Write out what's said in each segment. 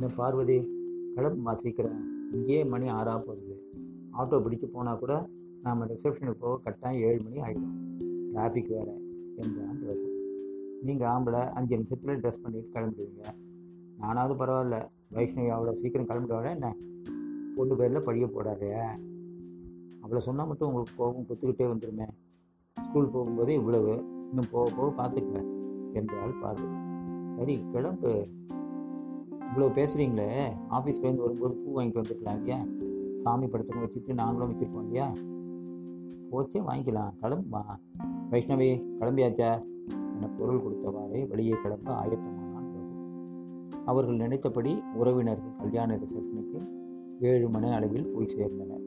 என்ன பார்வதி? கிளம்புமா சீக்கிரம். இங்கேயே மணி ஆறா போகுது. ஆட்டோ பிடிச்சு போனால் கூட நாம் ரிசப்ஷனுக்கு போக கட்டாயம் ஏழு மணி ஆகிடும் டிராஃபிக் வேறு என்றான் ரகு. நீங்கள் ஆம்பளை அஞ்சு நிமிஷத்தில் ட்ரெஸ் பண்ணிட்டு கிளம்பிடுவீங்க. நானாவது பரவாயில்ல. வைஷ்ணவி அவ்வளோ சீக்கிரம் கிளம்பிடுவாடா என்ன? பொண்ணு பேரில் படிய போடாதே. அவளை சொன்னால் மட்டும் உங்களுக்கு கோபம் குத்துக்கிட்டே வந்துடுமே ஸ்கூல் போகும்போதே இவ்வளவு. இன்னும் போக போக பார்த்துக்கல என்றாள் பார்வதி. சரி கிளம்பு. இவ்வளோ பேசுகிறீங்களே ஆஃபீஸ்லேருந்து வரும்போது பூ வாங்கிட்டு வந்துருக்கலாம் இல்லையா சாமி படத்துக்கும் வச்சுட்டு நாங்களும் வச்சுருக்கோம் இல்லையா போச்சே வாங்கிக்கலாம். கிளம்புமா? வைஷ்ணவி கிளம்பியாச்சா? என பொருள் கொடுத்தவாறே வெளியே கிளம்ப ஆயத்தமானான் பிரபு. அவர்கள் நினைத்தபடி உறவினர்கள் கல்யாண ரிசப்ஷனுக்கு ஏழு மணி அளவில் போய் சேர்ந்தனர்.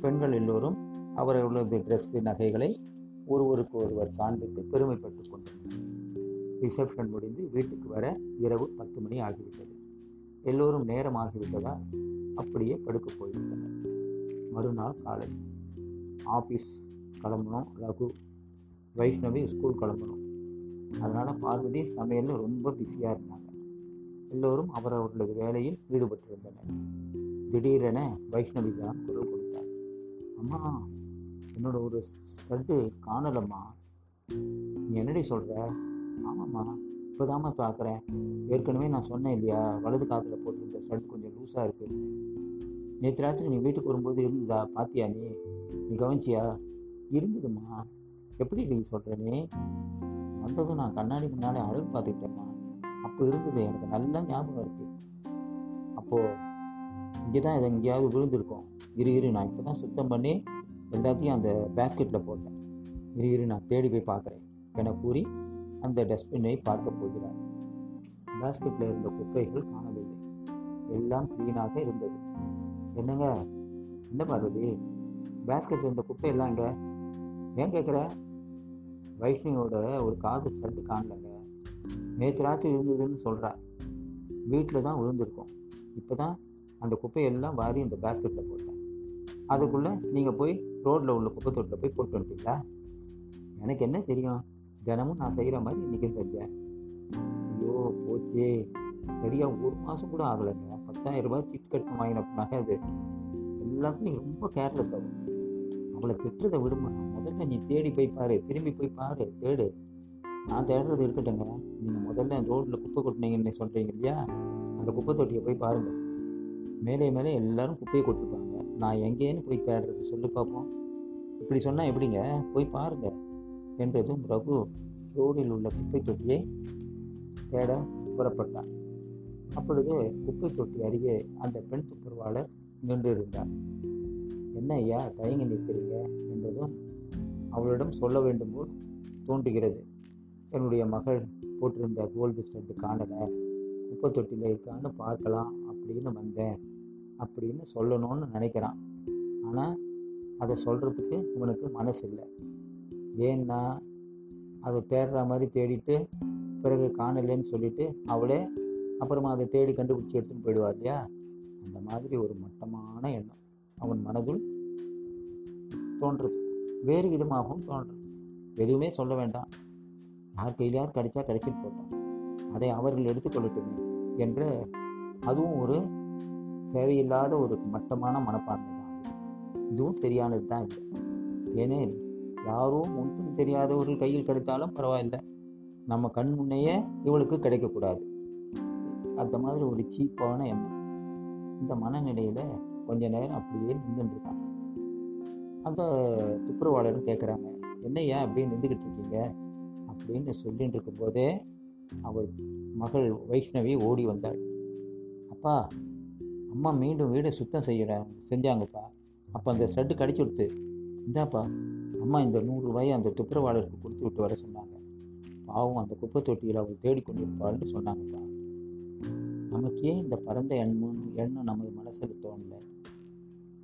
பெண்கள் எல்லோரும் அவர்களது ட்ரெஸ்ஸு நகைகளை ஒருவருக்கு ஒருவர் காண்பித்து பெருமைப்பட்டு கொண்டனர். ரிசப்ஷன் முடிந்து வீட்டுக்கு வர இரவு பத்து மணி ஆகிவிட்டது. எல்லோரும் நேரமாகிவிட்டதால் அப்படியே படுக்க போய்விட்டனர். மறுநாள் காலை. ஆஃபீஸ் கிளம்பணும் ரகு வைஷ்ணவி ஸ்கூல் கிளம்பணும் அதனால் பார்வதி சமையலில் ரொம்ப பிஸியாக இருந்தாங்க. எல்லோரும் அவரவர்களது வேலையில் ஈடுபட்டிருந்தனர். திடீரென வைஷ்ணவி தான் குரல் கொடுத்தார். அம்மா என்னோட ஒரு ஸ்டட்டு காணலம்மா. நீ என்னடி சொல்கிற ஆமாம்மா. இப்போதாம்மா பார்க்குறேன். ஏற்கனவே நான் சொன்னேன் இல்லையா? வலது காதில் போட்டிருந்த ஷர்ட் கொஞ்சம் லூஸாக இருக்குது நேற்று ராத்திரி நீ வீட்டுக்கு வரும்போது இருந்ததா? பாத்தியா நீ? நீ கவனிச்சியா? இருந்ததும்மா. எப்படி நீ சொல்கிற நீ? வந்ததும் நான் கண்ணாடி முன்னாடி அழகு பார்த்துக்கிட்டேம்மா. அப்போ இருந்தது எனக்கு நல்லா ஞாபகம் இருக்குது அப்போது இங்கே தான் இதை எங்கேயாவது விழுந்திருக்கோம். இரு இரு நான் இப்போ தான் சுத்தம் பண்ணி எல்லாத்தையும் அந்த பேஸ்கெட்டில் போட்டேன். இரு இரு நான் தேடி போய் பார்க்குறேன். என கூறி அந்த டஸ்ட்பினை பார்க்க போகிறார். பேஸ்கெட்டில் இருந்த குப்பைகள் காணவில்லை. எல்லாம் க்ளீனாக இருந்தது. என்னங்க? என்ன பார்வதி? பேஸ்கெட்டில் இருந்த குப்பை எல்லாம் ஏன் கேட்குற வைஷ்ணியோட ஒரு காது ஸ்டட்டு காணலங்க. நேற்று ராத்திரி இருந்ததுன்னு சொல்கிறா வீட்டில் தான் விழுந்திருக்கோம். இப்போ தான் அந்த குப்பையெல்லாம் வாரி இந்த பேஸ்கெட்டில் போட்டேன். அதுக்குள்ளே நீங்கள் போய் ரோட்டில் உள்ள குப்பை தொட்டில் போய் போட்டு வந்துட்டீங்களா? எனக்கு என்ன தெரியும்? தினமும் நான் செய்கிற மாதிரி இன்றைக்கும் செஞ்சேன். ஐயோ போச்சே. சரியாக ஒரு மாதம் கூட ஆகலைங்க. பத்தாயிரம் ரூபாய் சிட் கட்டு வாங்கின நகை அது. எல்லாத்துலேயும் ரொம்ப கேர்லெஸ் ஆகும் அவளை திட்டுறதை விடுமா? முதல்ல நீ தேடி போய் பாரு. திரும்பி போய் பாரு. தேடு. நான் தேடுறது இருக்கட்டுங்க. நீங்கள் முதல்ல ரோட்டில் குப்பை கொட்டினீங்கன்னு சொல்கிறீங்க இல்லையா? அந்த குப்பை தொட்டியை போய் பாருங்கள் மேலே மேலே எல்லாரும் குப்பையை கொட்டிருப்பாங்க. நான் எங்கேன்னு போய் தேடுறது? சொல்லி பார்ப்போம் இப்படி சொன்னால் எப்படிங்க? போய் பாருங்கள் என்றதும் ரகு ரோடில் உள்ள குப்பை தொட்டியை தேட புறப்பட்டார். அப்பொழுது குப்பை தொட்டி அருகே அந்த பெண் துப்புரவாளர் நின்றிருந்தார் என்ன ஐயா தயங்கி நிற்கிறீங்க? என்பதும் அவளிடம் சொல்ல வேண்டும் போல் தோன்றுகிறது. என்னுடைய மகள் போட்டிருந்த கோல்டு ஸ்டெட்டு காணலை. குப்பை தொட்டியில் இருக்கான்னு பார்க்கலாம் அப்படின்னு வந்தேன். அப்படின்னு சொல்லணும்னு நினைக்கிறான். ஆனால் அதை சொல்கிறதுக்கு இவனுக்கு மனசு இல்லை ஏன்னா அதை தேடுற மாதிரி தேடிட்டு பிறகு காணலைன்னு சொல்லிட்டு அவளே அப்புறமா அதை தேடி கண்டுபிடிச்சி எடுத்துன்னு போயிடுவா இல்லையா? அந்த மாதிரி ஒரு மட்டமான எண்ணம் அவன் மனதுள் தோன்றுறது வேறு விதமாகவும் தோன்றுறது எதுவுமே சொல்ல வேண்டாம். யார் கையிலையாவது கிடைச்சா கிடைச்சிட்டு போட்டோம் அதை அவர்கள் எடுத்துக்கொள்ளட்டுமே என்று அதுவும் ஒரு தேவையில்லாத ஒரு மட்டமான மனப்பான்மை தான் இதுவும் சரியானது தான் இல்லை. ஏனேல் யாரோ ஒன்றும் தெரியாதவர்கள் கையில் கிடைத்தாலும் பரவாயில்ல. நம்ம கண் முன்னையே இவளுக்கு கிடைக்கக்கூடாது. அந்த மாதிரி ஒரு சீப்பான எண்ணம். இந்த மனநிலையில் கொஞ்ச நேரம் அப்படியே நின்றுருக்காங்க அந்த துப்புரவாளரும் கேட்குறாங்க என்னையா அப்படியே நின்றுக்கிட்டு இருக்கீங்க? அப்படின்னு சொல்லிட்டு இருக்கும்போதே அவள் மகள் வைஷ்ணவி ஓடி வந்தாள். அப்பா அம்மா மீண்டும் வீடை சுத்தம் செய்கிறாங்க செஞ்சாங்கப்பா. அப்போ அந்த ஸ்டட்டு கடிச்சு கொடுத்து இந்தாப்பா அம்மா இந்த நூறுரூவாயை அந்த துப்புரவாளருக்கு கொடுத்து விட்டு வர சொன்னாங்க. பாவம் அந்த குப்பை தொட்டியில் அவள் தேடிக்கொண்டிருப்பாள்னு சொன்னாங்கப்பா. நமக்கே இந்த பரந்த எண்ணம் எண்ணம் நமது மனசில் தோணலை.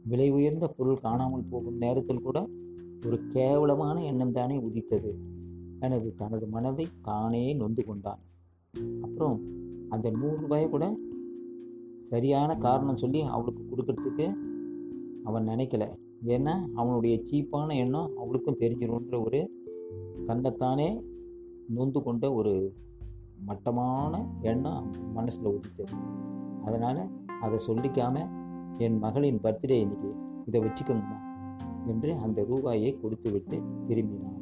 விலை உயர்ந்த பொருள் காணாமல் போகும் நேரத்தில் கூட ஒரு கேவலமான எண்ணம் தானே உதித்தது. எனது தனது மனதை தானே நொந்து கொண்டான். அப்புறம் அந்த நூறு ரூபாயை கூட சரியான காரணம் சொல்லி அவளுக்கு கொடுக்கறதுக்கு அவன் நினைக்கல. ஏன்னா அவனுடைய சீப்பான எண்ணம் அவளுக்கும் தெரிஞ்சிடும்ன்ற ஒரு தன்னைத்தானே நொந்து கொண்ட ஒரு மட்டமான எண்ணம் மனசில் உதித்தது. அதனால் அதை சொல்லிக்காமல் என் மகளின் பர்த்டே இன்னைக்கு இதை வச்சுக்கணுமா? என்று அந்த ரூபாயை கொடுத்துவிட்டு திரும்பினான்.